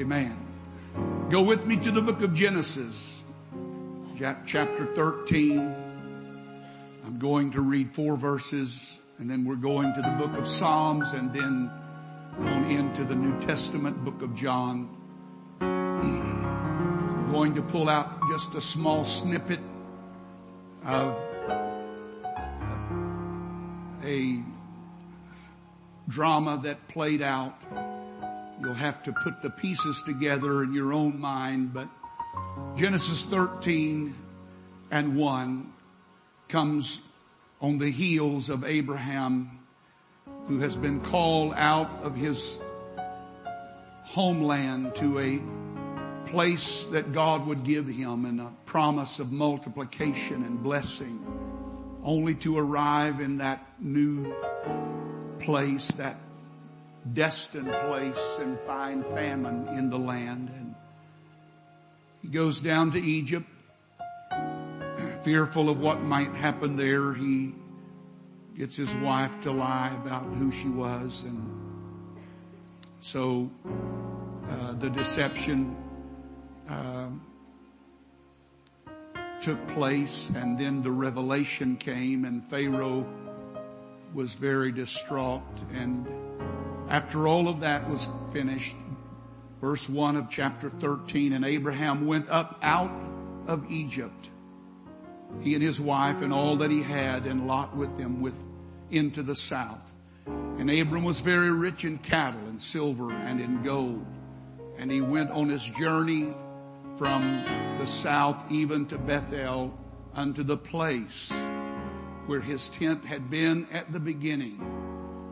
Amen. Go with me to the book of Genesis, chapter 13. I'm going to read four verses and then we're going to the book of Psalms and then on into the New Testament book of John. I'm going to pull out just a small snippet of a drama that played out. You'll have to put the pieces together in your own mind, but Genesis 13 and 1 comes on the heels of Abraham who has been called out of his homeland to a place that God would give him and a promise of multiplication and blessing only to arrive in that new place, that destined place and find famine in the land. And he goes down to Egypt, fearful of what might happen there. He gets his wife to lie about who she was and so uh, the deception uh, took place and then the revelation came and Pharaoh was very distraught and after all of that was finished, verse 1 of chapter 13, and Abraham went up out of Egypt, he and his wife and all that he had and Lot with him with into the south. And Abram was very rich in cattle and silver and in gold. And he went on his journey from the south even to Bethel unto the place where his tent had been at the beginning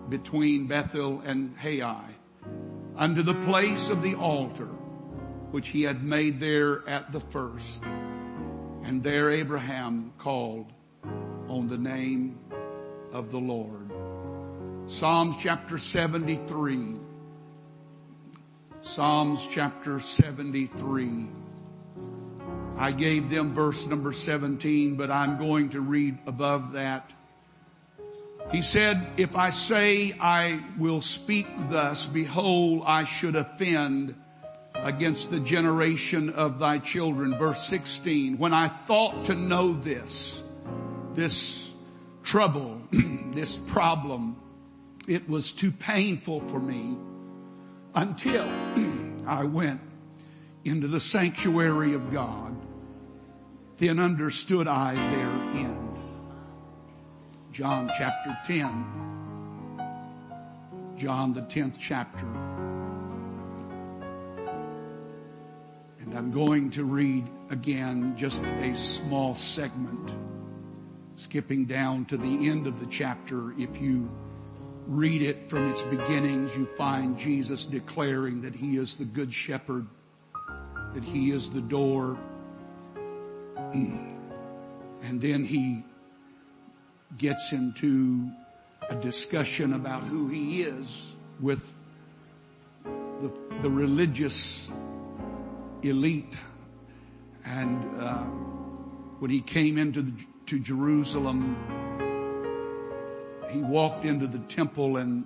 between Bethel and Hai unto the place of the altar which he had made there at the first. And there Abraham called on the name of the Lord. Psalms chapter 73. Psalms chapter 73. I gave them verse number 17, but I'm going to read above that. He said, if I say I will speak thus, behold, I should offend against the generation of thy children. Verse 16, when I thought to know this, this trouble, this problem, it was too painful for me until I went into the sanctuary of God then understood I their end. John chapter 10. John the 10th chapter. And I'm going to read again just a small segment, skipping down to the end of the chapter. If you read it from its beginnings, you find Jesus declaring that he is the good shepherd, that he is the door, and then he gets into a discussion about who he is with the, the religious elite. And uh, when he came into the, to Jerusalem, he walked into the temple and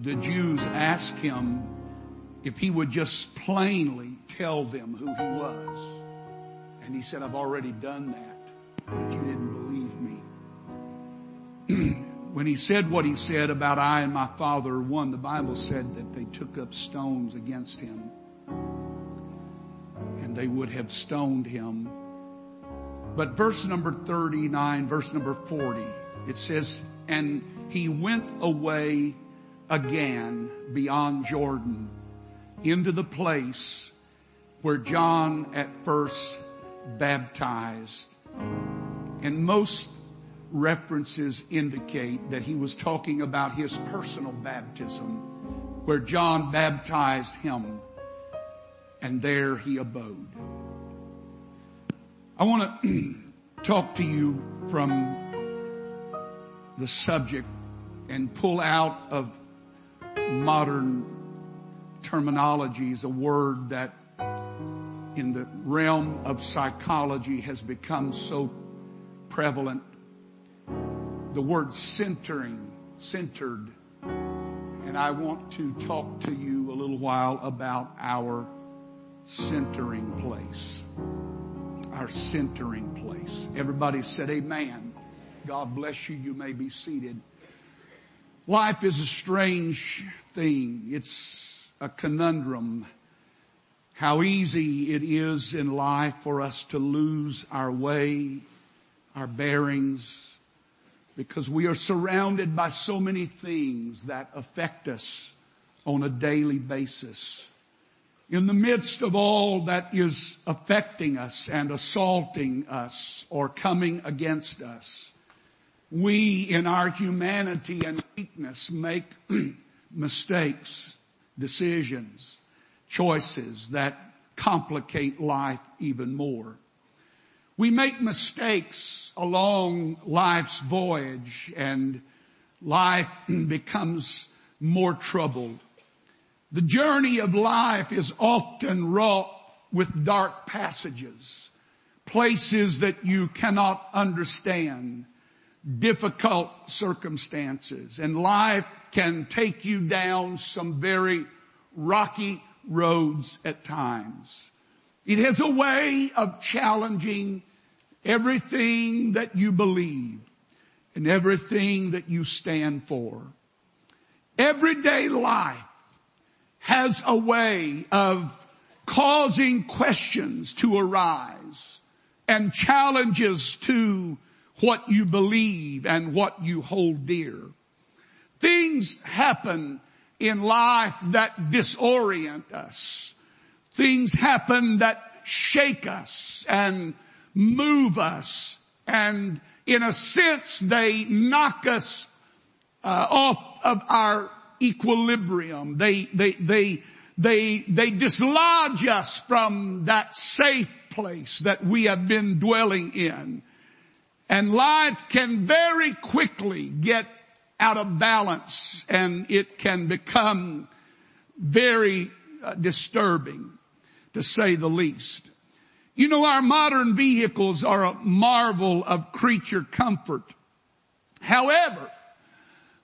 the Jews asked him if he would just plainly tell them who he was. And he said, I've already done that, but you didn't. When he said what he said about I and my father are one, the Bible said that they took up stones against him and they would have stoned him. But verse number 39, verse number 40, it says, and he went away again beyond Jordan into the place where John at first baptized. And most references indicate that he was talking about his personal baptism where John baptized him and there he abode. I want to talk to you from the subject and pull out of modern terminologies a word that in the realm of psychology has become so prevalent. The word centering, centered. And I want to talk to you a little while about our centering place. Our centering place. Everybody said amen. God bless you. You may be seated. Life is a strange thing. It's a conundrum. How easy it is in life for us to lose our way, our bearings, because we are surrounded by so many things that affect us on a daily basis. In the midst of all that is affecting us and assaulting us or coming against us, we in our humanity and weakness make mistakes, decisions, choices that complicate life even more. We make mistakes along life's voyage and life becomes more troubled. The journey of life is often wrought with dark passages, places that you cannot understand, difficult circumstances, and life can take you down some very rocky roads at times. It has a way of challenging everything that you believe and everything that you stand for. Everyday life has a way of causing questions to arise and challenges to what you believe and what you hold dear. Things happen in life that disorient us. Things happen that shake us and move us and in a sense they knock us uh, off of our equilibrium. They, they, they, they, they dislodge us from that safe place that we have been dwelling in. And life can very quickly get out of balance and it can become very uh, disturbing to say the least. You know, our modern vehicles are a marvel of creature comfort. However,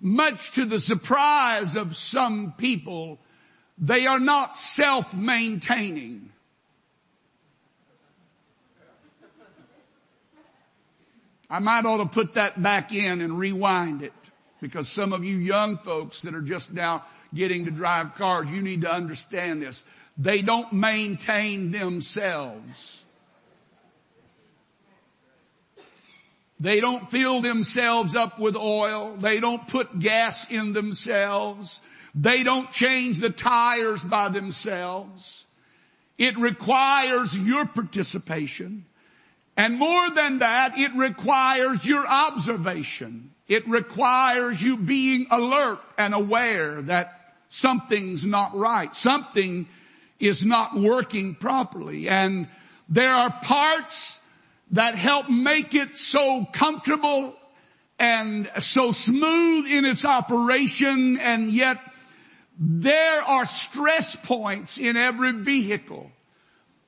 much to the surprise of some people, they are not self-maintaining. I might ought to put that back in and rewind it because some of you young folks that are just now getting to drive cars, you need to understand this. They don't maintain themselves. They don't fill themselves up with oil. They don't put gas in themselves. They don't change the tires by themselves. It requires your participation. And more than that, it requires your observation. It requires you being alert and aware that something's not right. Something is not working properly. And there are parts that help make it so comfortable and so smooth in its operation and yet there are stress points in every vehicle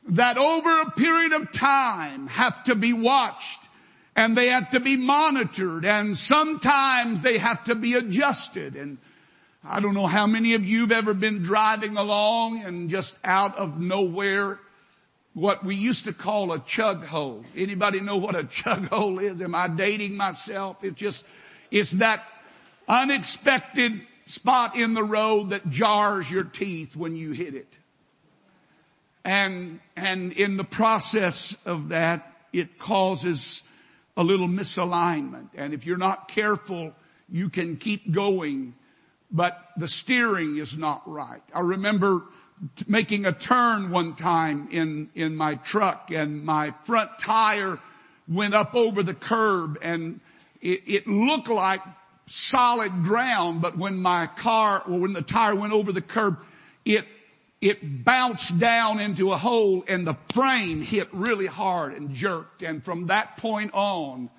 that over a period of time have to be watched and they have to be monitored and sometimes they have to be adjusted and I don't know how many of you have ever been driving along and just out of nowhere what we used to call a chug hole. Anybody know what a chug hole is? Am I dating myself? It's just, it's that unexpected spot in the road that jars your teeth when you hit it. And, and in the process of that, it causes a little misalignment. And if you're not careful, you can keep going, but the steering is not right. I remember making a turn one time in, in my truck and my front tire went up over the curb and it, it looked like solid ground, but when my car, or when the tire went over the curb, it it bounced down into a hole and the frame hit really hard and jerked. And from that point on,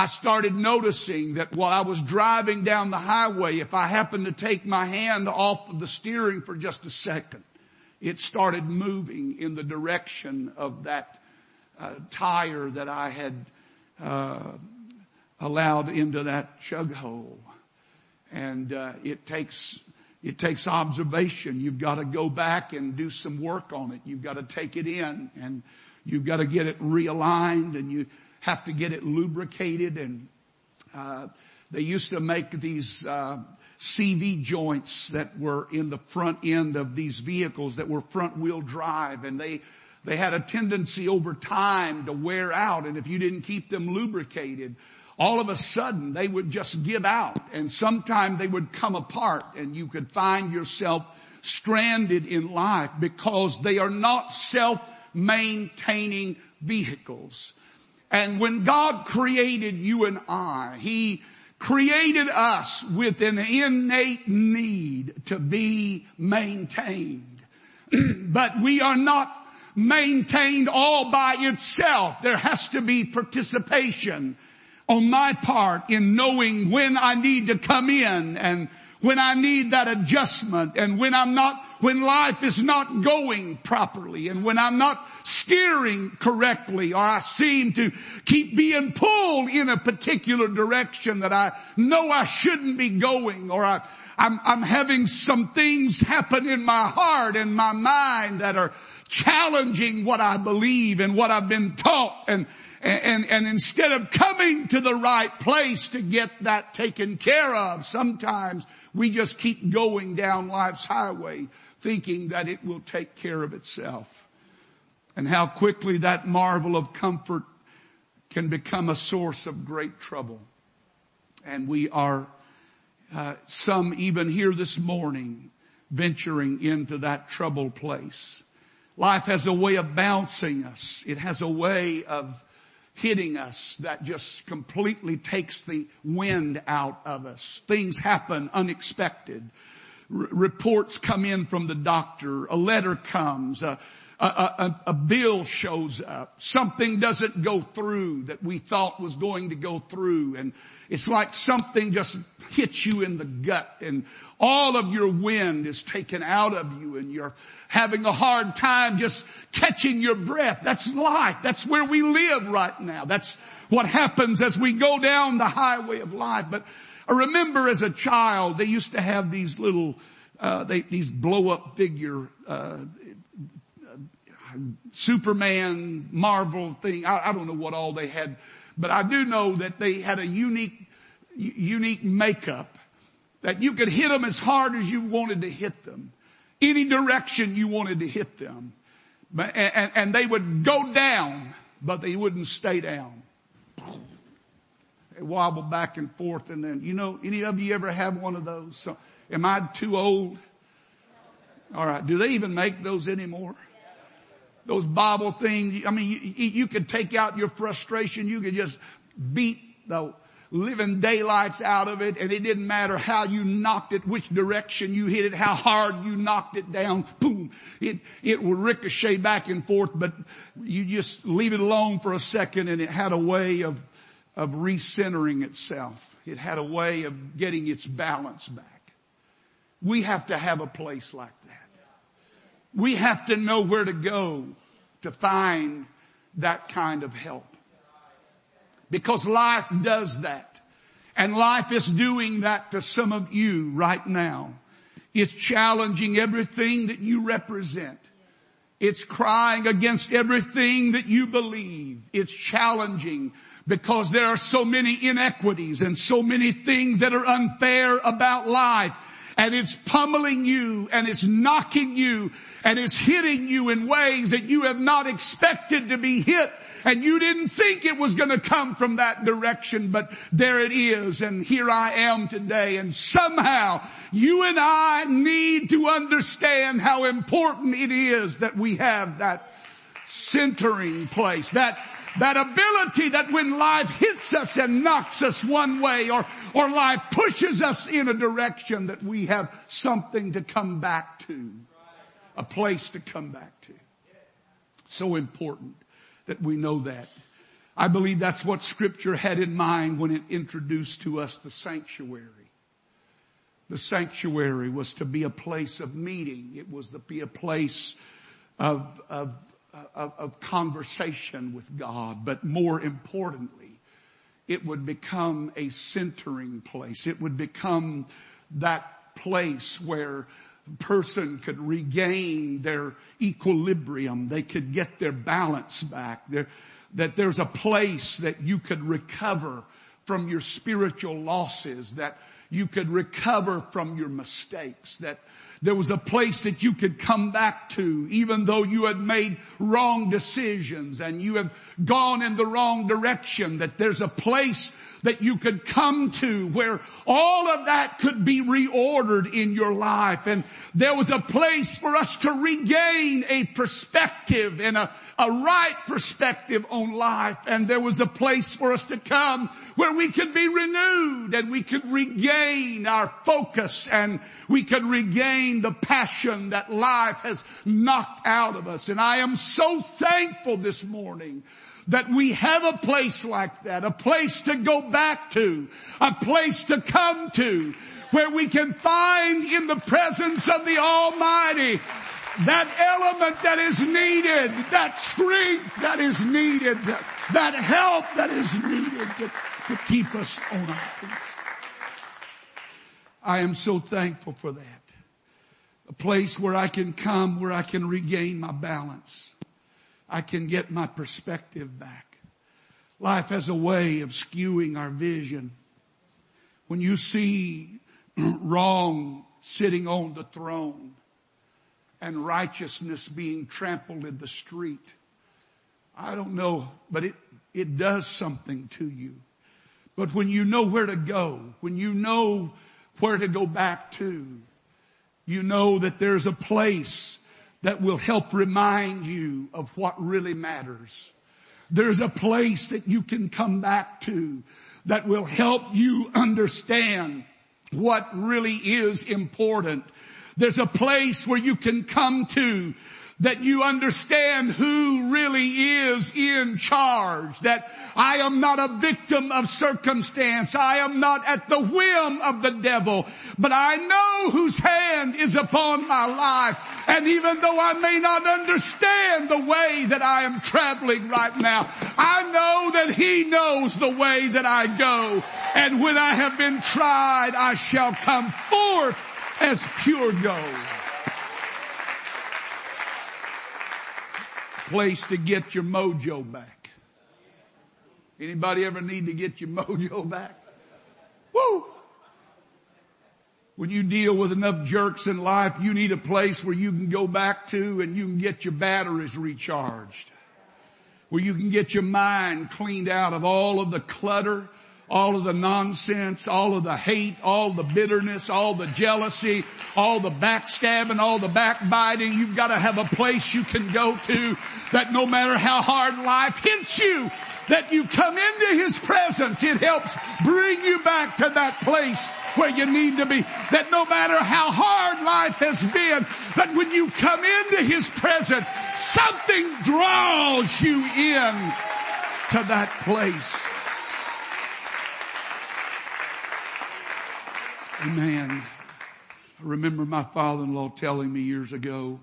I started noticing that while I was driving down the highway, if I happened to take my hand off of the steering for just a second, it started moving in the direction of that uh, tire that I had uh, allowed into that chug hole. And uh, it takes It takes observation. You've got to go back and do some work on it. You've got to take it in and you've got to get it realigned and you have to get it lubricated and, uh, they used to make these, uh, CV joints that were in the front end of these vehicles that were front wheel drive and they, they had a tendency over time to wear out and if you didn't keep them lubricated, all of a sudden they would just give out and sometime they would come apart and you could find yourself stranded in life because they are not self-maintaining vehicles. And when God created you and I, He created us with an innate need to be maintained. but we are not maintained all by itself. There has to be participation on my part in knowing when I need to come in and when I need that adjustment and when I'm not, when life is not going properly and when I'm not steering correctly or I seem to keep being pulled in a particular direction that I know I shouldn't be going or I, I'm, I'm having some things happen in my heart and my mind that are challenging what I believe and what I've been taught and and, and, and instead of coming to the right place to get that taken care of, sometimes we just keep going down life's highway thinking that it will take care of itself. And how quickly that marvel of comfort can become a source of great trouble. And we are, uh, some even here this morning venturing into that troubled place. Life has a way of bouncing us. It has a way of hitting us that just completely takes the wind out of us. Things happen unexpected. R- reports come in from the doctor. A letter comes. A, a, a, bill shows up. Something doesn't go through that we thought was going to go through. And it's like something just hits you in the gut and all of your wind is taken out of you and you're having a hard time just catching your breath. That's life. That's where we live right now. That's what happens as we go down the highway of life. But I remember as a child, they used to have these little, uh, they, these blow up figure, uh, Superman, Marvel thing. I, I don't know what all they had, but I do know that they had a unique, unique makeup that you could hit them as hard as you wanted to hit them any direction you wanted to hit them. But, and, and they would go down, but they wouldn't stay down. They wobble back and forth and then, you know, any of you ever have one of those? So, am I too old? Alright, do they even make those anymore? Those bobble things, I mean, you, you could take out your frustration, you could just beat the living daylights out of it and it didn't matter how you knocked it, which direction you hit it, how hard you knocked it down, boom, it, it would ricochet back and forth, but you just leave it alone for a second and it had a way of, of recentering itself. It had a way of getting its balance back. We have to have a place like that. We have to know where to go to find that kind of help. Because life does that. And life is doing that to some of you right now. It's challenging everything that you represent. It's crying against everything that you believe. It's challenging because there are so many inequities and so many things that are unfair about life. And it's pummeling you and it's knocking you and it's hitting you in ways that you have not expected to be hit. And you didn't think it was going to come from that direction, but there it is and here I am today. And somehow you and I need to understand how important it is that we have that centering place, that that ability that when life hits us and knocks us one way or, or life pushes us in a direction that we have something to come back to, a place to come back to. So important that we know that. I believe that's what scripture had in mind when it introduced to us the sanctuary. The sanctuary was to be a place of meeting. It was to be a place of, of, Uh, of, of conversation with God. But more importantly, it would become a centering place. It would become that place where a person could regain their equilibrium. They could get their balance back. There, that there's a place that you could recover from your spiritual losses, that you could recover from your mistakes, that there was a place that you could come back to even though you had made wrong decisions and you have gone in the wrong direction, that there's a place that you could come to where all of that could be reordered in your life. And there was a place for us to regain a perspective and a, a right perspective on life. And there was a place for us to come where we could be renewed and we could regain our focus and we could regain the passion that life has knocked out of us. And I am so thankful this morning that we have a place like that, a place to go back to, a place to come to, where we can find in the presence of the Almighty that element that is needed, that strength that is needed, that help that is needed to, to keep us on our feet. I am so thankful for that. A place where I can come, where I can regain my balance. I can get my perspective back. Life has a way of skewing our vision. When you see wrong sitting on the throne and righteousness being trampled in the street, I don't know, but it, it does something to you. But when you know where to go, when you know where to go back to, you know that there's a place that will help remind you of what really matters. There's a place that you can come back to that will help you understand what really is important. There's a place where you can come to that you understand who really is in charge, that I am not a victim of circumstance. I am not at the whim of the devil, but I know whose hand is upon my life. And even though I may not understand the way that I am traveling right now, I know that he knows the way that I go. And when I have been tried, I shall come forth as pure gold. place to get your mojo back. Anybody ever need to get your mojo back? Woo! When you deal with enough jerks in life, you need a place where you can go back to and you can get your batteries recharged. Where you can get your mind cleaned out of all of the clutter, all of the nonsense, all of the hate, all the bitterness, all the jealousy, all the backstabbing, all the backbiting. You've got to have a place you can go to that no matter how hard life hits you, that you come into His presence. It helps bring you back to that place where you need to be. That no matter how hard life has been, that when you come into His presence, something draws you in to that place. Amen. I remember my father-in-law telling me years ago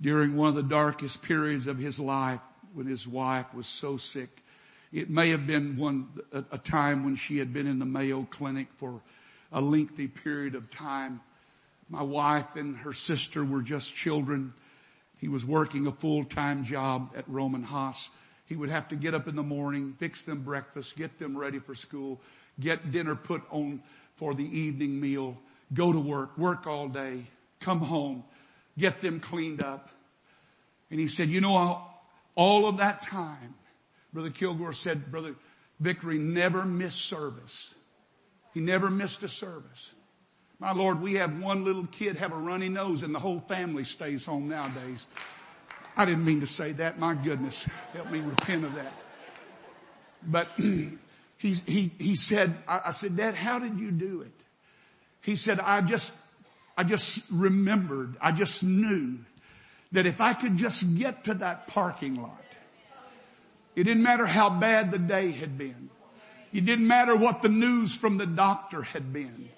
during one of the darkest periods of his life when his wife was so sick. It may have been one, a, a time when she had been in the Mayo Clinic for a lengthy period of time. My wife and her sister were just children. He was working a full-time job at Rohm and Haas. He would have to get up in the morning, fix them breakfast, get them ready for school, get dinner put on for the evening meal, go to work, work all day, come home, get them cleaned up. And he said, you know, all of that time, Brother Kilgore said, Brother Vickery never missed service. He never missed a service. My Lord, we have one little kid have a runny nose and the whole family stays home nowadays. I didn't mean to say that. My goodness, help me repent of that. But he, he, he said, I, I said, Dad, how did you do it? He said, I just, I just remembered, I just knew that if I could just get to that parking lot, it didn't matter how bad the day had been. It didn't matter what the news from the doctor had been.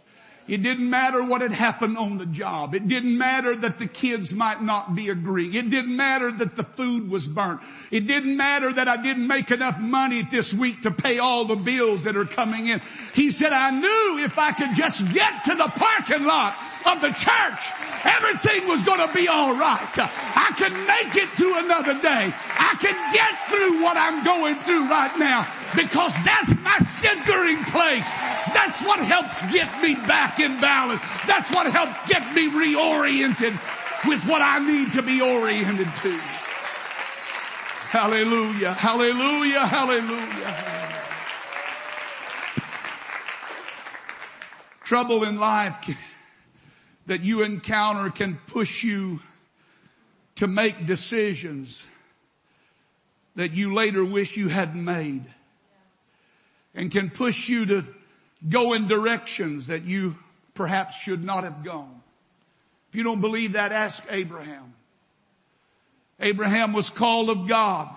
It didn't matter what had happened on the job. It didn't matter that the kids might not be agreeing. It didn't matter that the food was burnt. It didn't matter that I didn't make enough money this week to pay all the bills that are coming in. He said, I knew if I could just get to the parking lot of the church, everything was going to be all right. I can make it through another day. I can get through what I'm going through right now because that's my centering place. That's what helps get me back in balance. That's what helps get me reoriented with what I need to be oriented to. Hallelujah, hallelujah, hallelujah. Trouble in life that you encounter can push you to make decisions that you later wish you hadn't made and can push you to go in directions that you perhaps should not have gone. If you don't believe that, ask Abraham. Abraham was called of God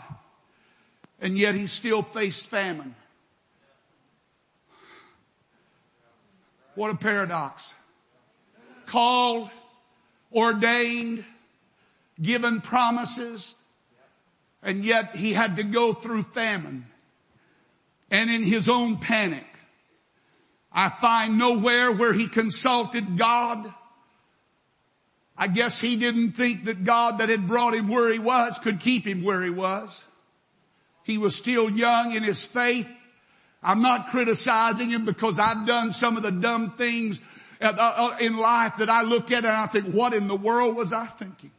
and yet he still faced famine. What a paradox. Called, ordained, given promises, and yet he had to go through famine. And in his own panic, I find nowhere where he consulted God. I guess he didn't think that God that had brought him where he was could keep him where he was. He was still young in his faith. I'm not criticizing him because I've done some of the dumb things uh, uh, in life that I look at and I think, what in the world was I thinking?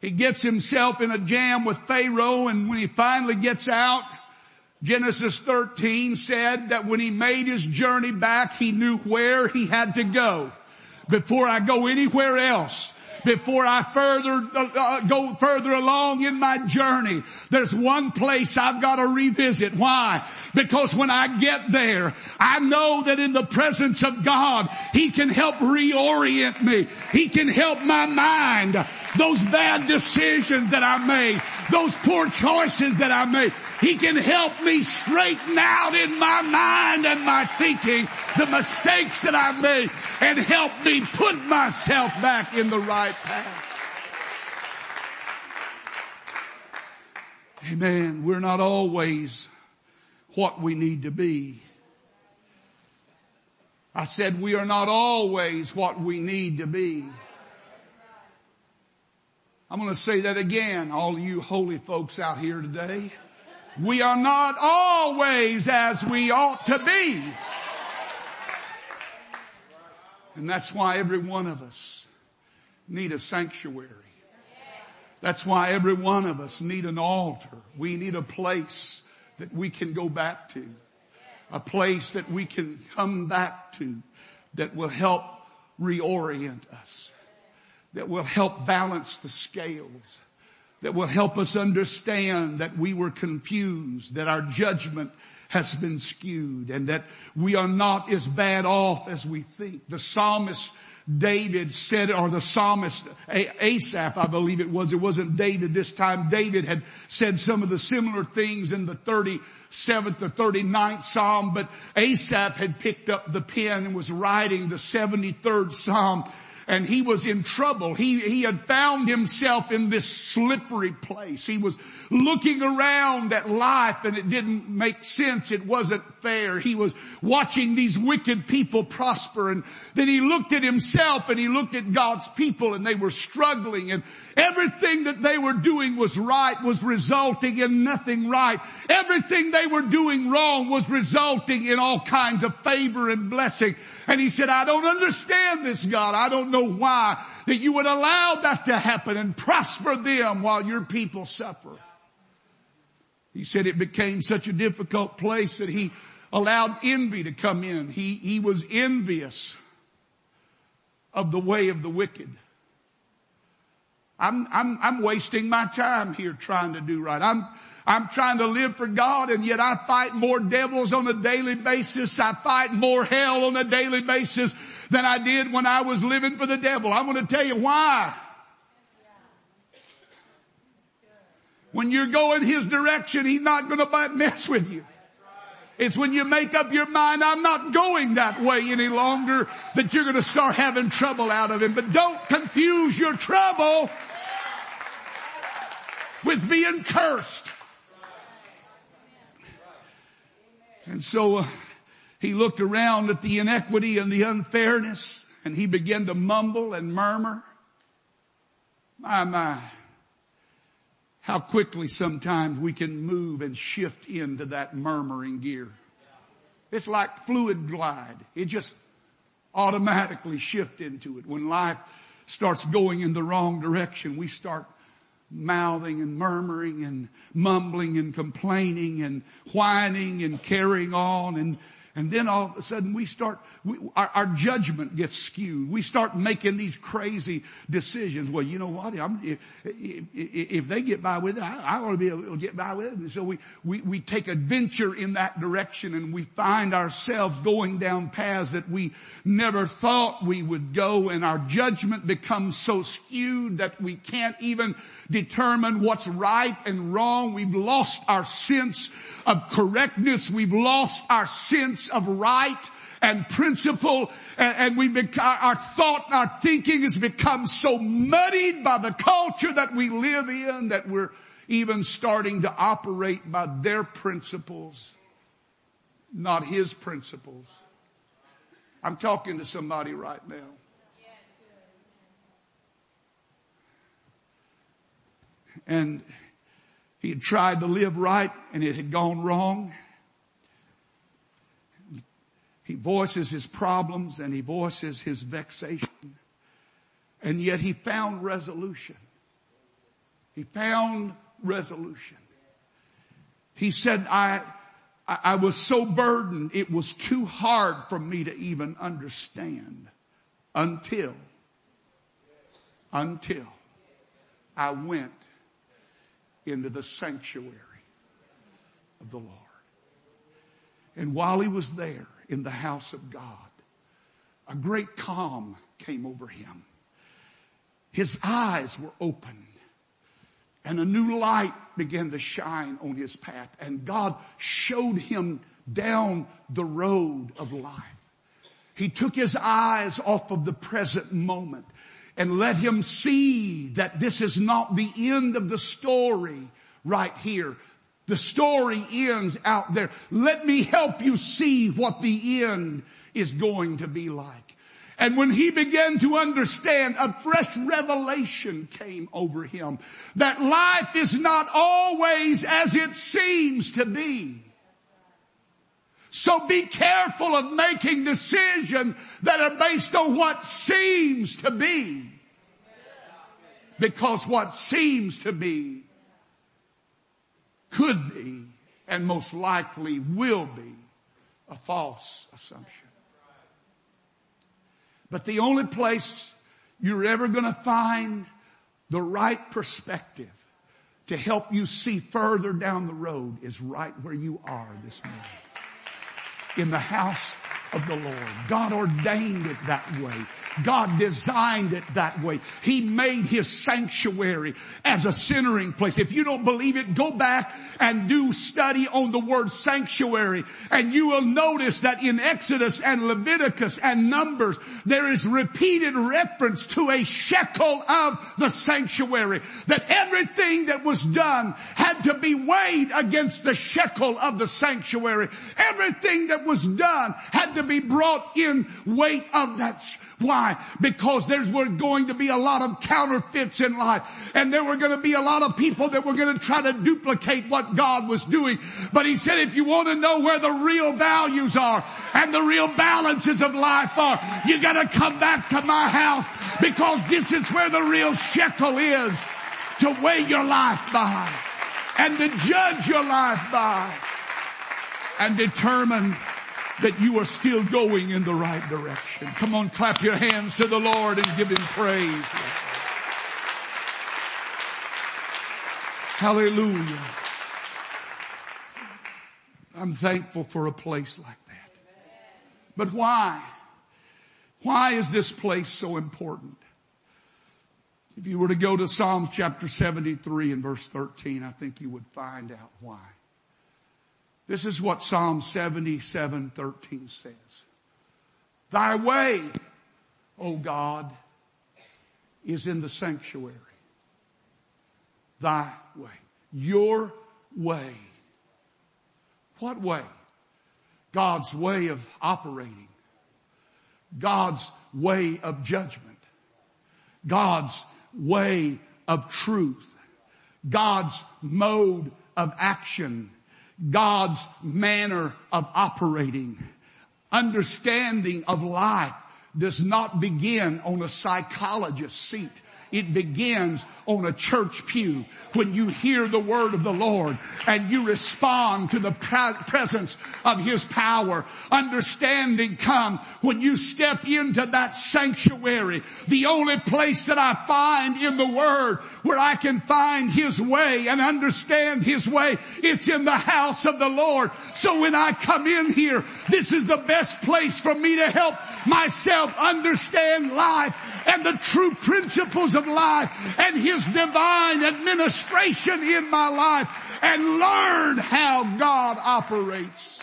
He gets himself in a jam with Pharaoh and when he finally gets out, Genesis 13 said that when he made his journey back, he knew where he had to go. Before I go anywhere else, before I further uh, uh, go further along in my journey, there's one place I've got to revisit. Why? Because when I get there, I know that in the presence of God, He can help reorient me. He can help my mind. Those bad decisions that I made, those poor choices that I made, he can help me straighten out in my mind and my thinking the mistakes that I've made and help me put myself back in the right path. Amen. We're not always what we need to be. I said we are not always what we need to be. I'm going to say that again, all you holy folks out here today. We are not always as we ought to be. And that's why every one of us need a sanctuary. That's why every one of us need an altar. We need a place that we can go back to. A place that we can come back to that will help reorient us. That will help balance the scales that will help us understand that we were confused, that our judgment has been skewed and that we are not as bad off as we think. The psalmist David said, or the psalmist Asaph, I believe it was, it wasn't David this time. David had said some of the similar things in the 37th or 39th psalm, but Asaph had picked up the pen and was writing the 73rd psalm and he was in trouble. He, he had found himself in this slippery place. He was looking around at life and it didn't make sense. It wasn't fair. He was watching these wicked people prosper and then he looked at himself and he looked at God's people and they were struggling and everything that they were doing was right was resulting in nothing right. Everything they were doing wrong was resulting in all kinds of favor and blessing. And he said, I don't understand this God. I don't know why that you would allow that to happen and prosper them while your people suffer. He said it became such a difficult place that he allowed envy to come in. He, he was envious of the way of the wicked. I'm, I'm, I'm wasting my time here trying to do right. I'm, I'm trying to live for God and yet I fight more devils on a daily basis. I fight more hell on a daily basis than I did when I was living for the devil. I'm going to tell you why. When you're going his direction, he's not going to mess with you. It's when you make up your mind, I'm not going that way any longer, that you're going to start having trouble out of him. But don't confuse your trouble with being cursed. And so uh, he looked around at the inequity and the unfairness and he began to mumble and murmur. My, my. How quickly sometimes we can move and shift into that murmuring gear. It's like fluid glide. It just automatically shift into it. When life starts going in the wrong direction, we start mouthing and murmuring and mumbling and complaining and whining and carrying on and and then all of a sudden we start, we, our, our, judgment gets skewed. We start making these crazy decisions. Well, you know what? If, if, if, they get by with it, I, I, want to be able to get by with it. And so we, we, we take adventure in that direction and we find ourselves going down paths that we never thought we would go and our judgment becomes so skewed that we can't even determine what's right and wrong. We've lost our sense of correctness. We've lost our sense of right and principle and, and we become, our thought, our thinking has become so muddied by the culture that we live in that we're even starting to operate by their principles, not his principles. I'm talking to somebody right now. And he had tried to live right and it had gone wrong. He voices his problems and he voices his vexation. And yet he found resolution. He found resolution. He said, I, I was so burdened, it was too hard for me to even understand until, until I went into the sanctuary of the Lord. And while he was there in the house of God, a great calm came over him. His eyes were opened and a new light began to shine on his path and God showed him down the road of life. He took his eyes off of the present moment and let him see that this is not the end of the story right here. The story ends out there. Let me help you see what the end is going to be like. And when he began to understand, a fresh revelation came over him that life is not always as it seems to be. So be careful of making decisions that are based on what seems to be. Because what seems to be could be and most likely will be a false assumption. But the only place you're ever going to find the right perspective to help you see further down the road is right where you are this morning in the house of the Lord. God ordained it that way. God designed it that way. He made His sanctuary as a centering place. If you don't believe it, go back and do study on the word sanctuary and you will notice that in Exodus and Leviticus and Numbers, there is repeated reference to a shekel of the sanctuary. That everything that was done had to be weighed against the shekel of the sanctuary. Everything that was done had to be brought in weight of that. Why? Because there's going to be a lot of counterfeits in life and there were going to be a lot of people that were going to try to duplicate what God was doing. But he said if you want to know where the real values are and the real balances of life are, you gotta come back to my house because this is where the real shekel is to weigh your life by and to judge your life by and determine that you are still going in the right direction. Come on, clap your hands to the Lord and give Him praise. Hallelujah. I'm thankful for a place like that. But why? Why is this place so important? If you were to go to Psalms chapter 73 and verse 13, I think you would find out why. This is what Psalm 77, 13 says. Thy way, O God, is in the sanctuary. Thy way. Your way. What way? God's way of operating, God's way of judgment, God's way of truth, God's mode of action, God's manner of operating, understanding of life does not begin on a psychologist's seat. It begins on a church pew when you hear the word of the Lord and you respond to the presence of His power. Understanding come when you step into that sanctuary, the only place that I find in the word where I can find His way and understand His way. It's in the house of the Lord. So when I come in here, this is the best place for me to help myself understand life and the true principles of life and His divine administration in my life and learn how God operates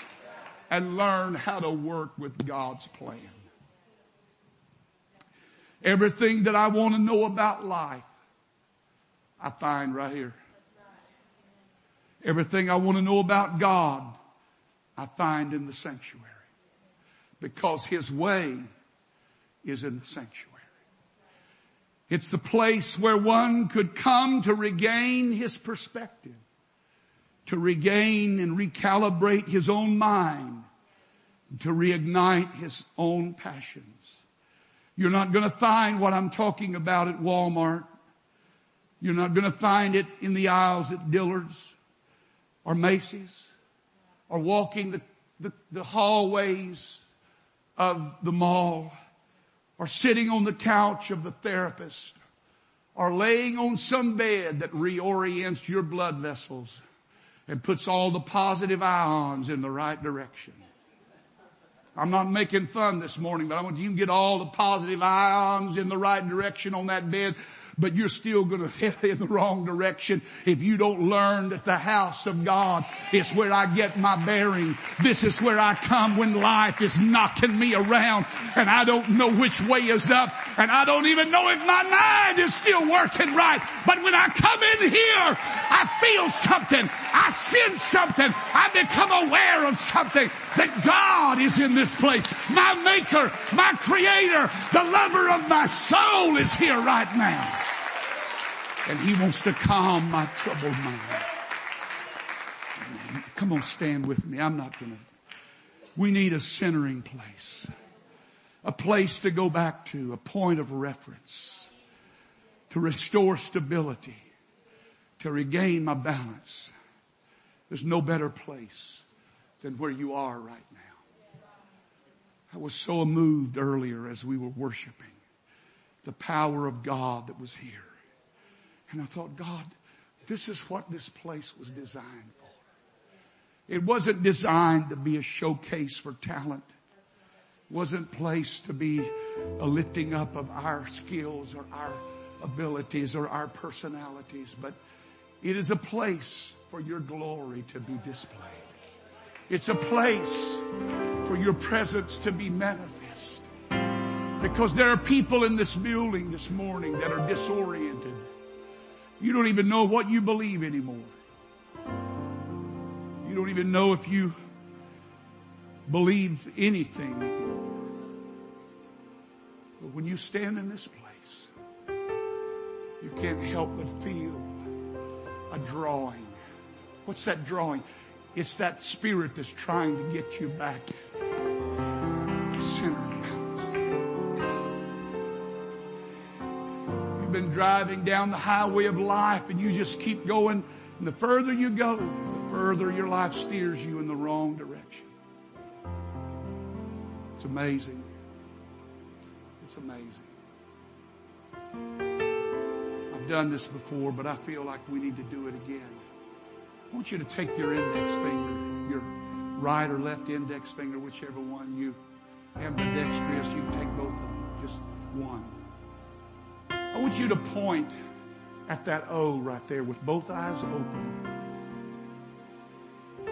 and learn how to work with God's plan. Everything that I want to know about life, I find right here. Everything I want to know about God, I find in the sanctuary. Because His way is in the sanctuary. It's the place where one could come to regain his perspective, to regain and recalibrate his own mind, to reignite his own passions. You're not going to find what I'm talking about at Walmart. You're not going to find it in the aisles at Dillard's or Macy's or walking the, the, the hallways of the mall or sitting on the couch of the therapist or laying on some bed that reorients your blood vessels and puts all the positive ions in the right direction. I'm not making fun this morning, but I want you to get all the positive ions in the right direction on that bed but you're still going to head in the wrong direction if you don't learn that the house of God is where I get my bearing. This is where I come when life is knocking me around and I don't know which way is up and I don't even know if my mind is still working right. But when I come in here, I feel something. I sense something. I become aware of something that God is in this place. My maker, my creator, the lover of my soul is here right now. And he wants to calm my troubled mind. Come on, stand with me. I'm not gonna. We need a centering place. A place to go back to, a point of reference. To restore stability. To regain my balance. There's no better place than where you are right now. I was so moved earlier as we were worshiping the power of God that was here. And I thought, God, this is what this place was designed for. It wasn't designed to be a showcase for talent. It wasn't placed to be a lifting up of our skills or our abilities or our personalities, but it is a place for your glory to be displayed. It's a place for your presence to be manifest. Because there are people in this building this morning that are disoriented. You don't even know what you believe anymore. You don't even know if you believe anything. But when you stand in this place, you can't help but feel a drawing. What's that drawing? It's that spirit that's trying to get you back center you've been driving down the highway of life and you just keep going. And the further you go, the further your life steers you in the wrong direction. It's amazing. It's amazing. I've done this before, but I feel like we need to do it again. I want you to take your index finger, your right or left index finger, whichever one you ambidextrous, you take both of them, just one. I want you to point at that O right there with both eyes open.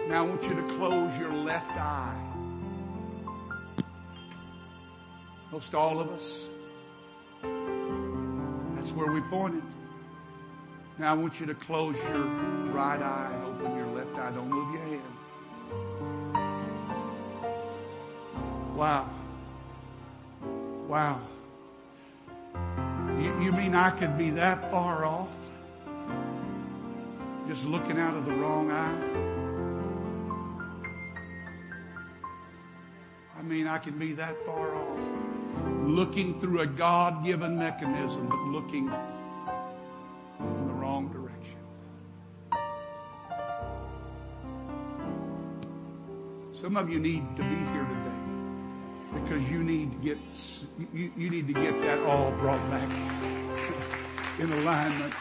Now I want you to close your left eye. Most all of us. That's where we pointed. Now I want you to close your right eye and open your left eye. Don't move your head. Wow. Wow. You, you mean I could be that far off? Just looking out of the wrong eye? I mean, I can be that far off. Looking through a God-given mechanism, but looking Some of you need to be here today because you need to get, you, you need to get that all brought back in alignment.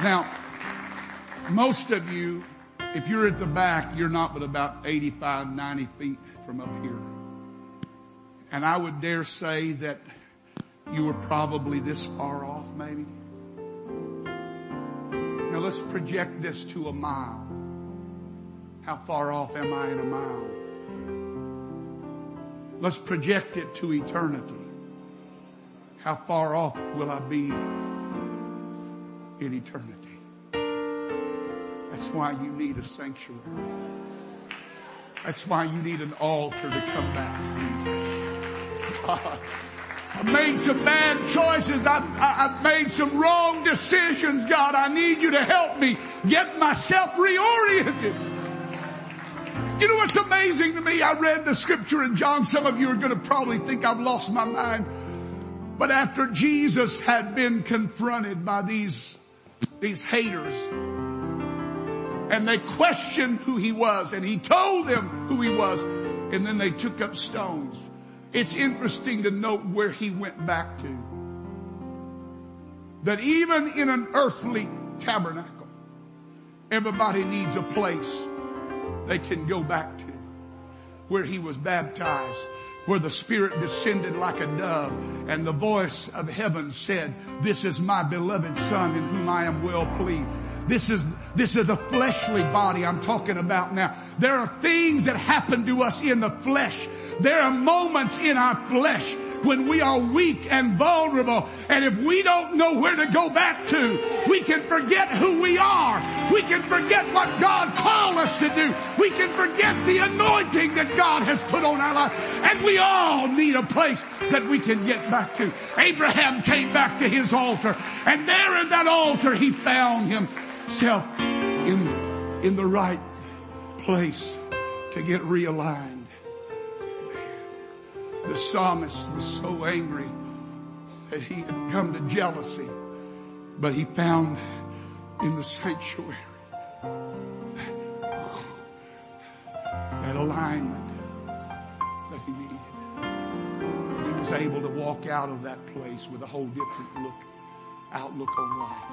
Now, most of you, if you're at the back, you're not but about 85, 90 feet from up here. And I would dare say that you were probably this far off maybe. Let's project this to a mile. How far off am I in a mile? Let's project it to eternity. How far off will I be in eternity? That's why you need a sanctuary. That's why you need an altar to come back. Ah, I made some bad choices. I've, I, have made some wrong decisions. God, I need you to help me get myself reoriented. You know what's amazing to me? I read the scripture in John. Some of you are going to probably think I've lost my mind. But after Jesus had been confronted by these, these haters, and they questioned who he was and he told them who he was and then they took up stones. It's interesting to note where he went back to. That even in an earthly tabernacle, everybody needs a place they can go back to where he was baptized, where the Spirit descended like a dove and the voice of heaven said, this is my beloved son in whom I am well pleased. This is, this is a fleshly body I'm talking about now. There are things that happen to us in the flesh. There are moments in our flesh when we are weak and vulnerable. And if we don't know where to go back to, we can forget who we are. We can forget what God called us to do. We can forget the anointing that God has put on our life. And we all need a place that we can get back to. Abraham came back to his altar and there in that altar he found himself in, in the right place to get realigned. The psalmist was so angry that he had come to jealousy, but he found in the sanctuary that, alignment that he needed. He was able to walk out of that place with a whole different look, outlook on life.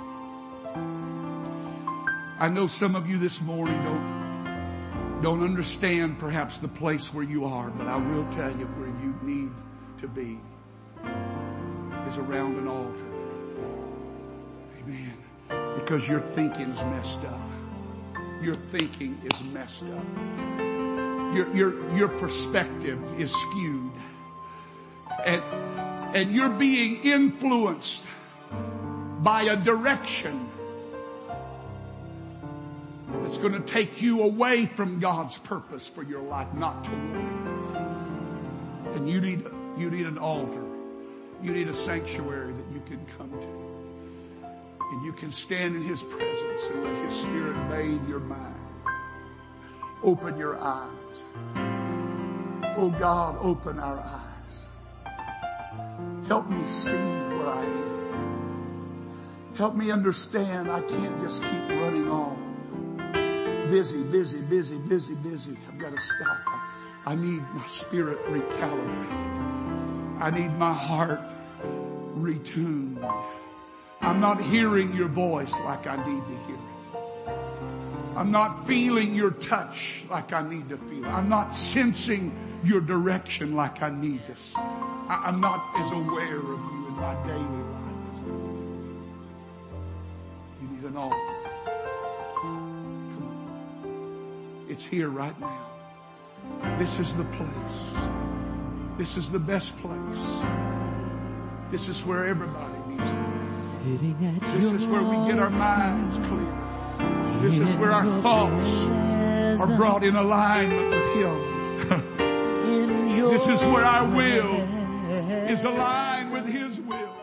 I know some of you this morning don't, don't understand perhaps the place where you are, but I will tell you where you need to be is around an altar. Amen. Because your thinking's messed up. Your thinking is messed up. Your, your, your perspective is skewed. And, and you're being influenced by a direction it's going to take you away from God's purpose for your life, not toward it. And you need, you need an altar. You need a sanctuary that you can come to. And you can stand in His presence and let His Spirit bathe your mind. Open your eyes. Oh God, open our eyes. Help me see where I am. Help me understand I can't just keep running on busy, busy, busy, busy, busy. I've got to stop. I, need my spirit recalibrated. I need my heart retuned. I'm not hearing your voice like I need to hear it. I'm not feeling your touch like I need to feel it. I'm not sensing your direction like I need to. I, am not as aware of you in my daily life as I need. You need an altar. It's here right now. This is the place. This is the best place. This is where everybody needs to be. This is where we get our minds clear. This is where our thoughts are brought in alignment with Him. This is where our will is aligned with His will.